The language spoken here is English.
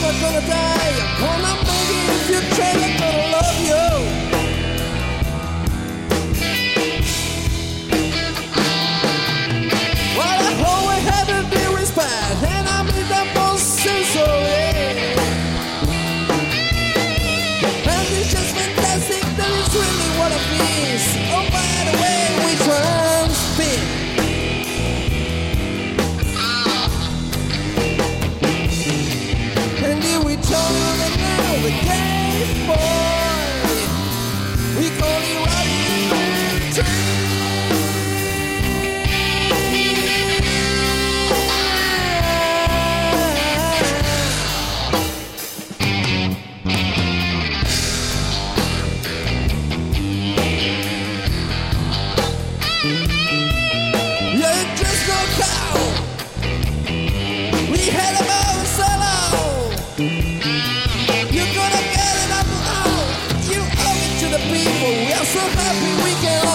Wanna make it if you try, I'm gonna love you. Well, I always had to be respect, and I mean that most sincerely. And it's just fantastic that it's really what it means. Oh, so happy we can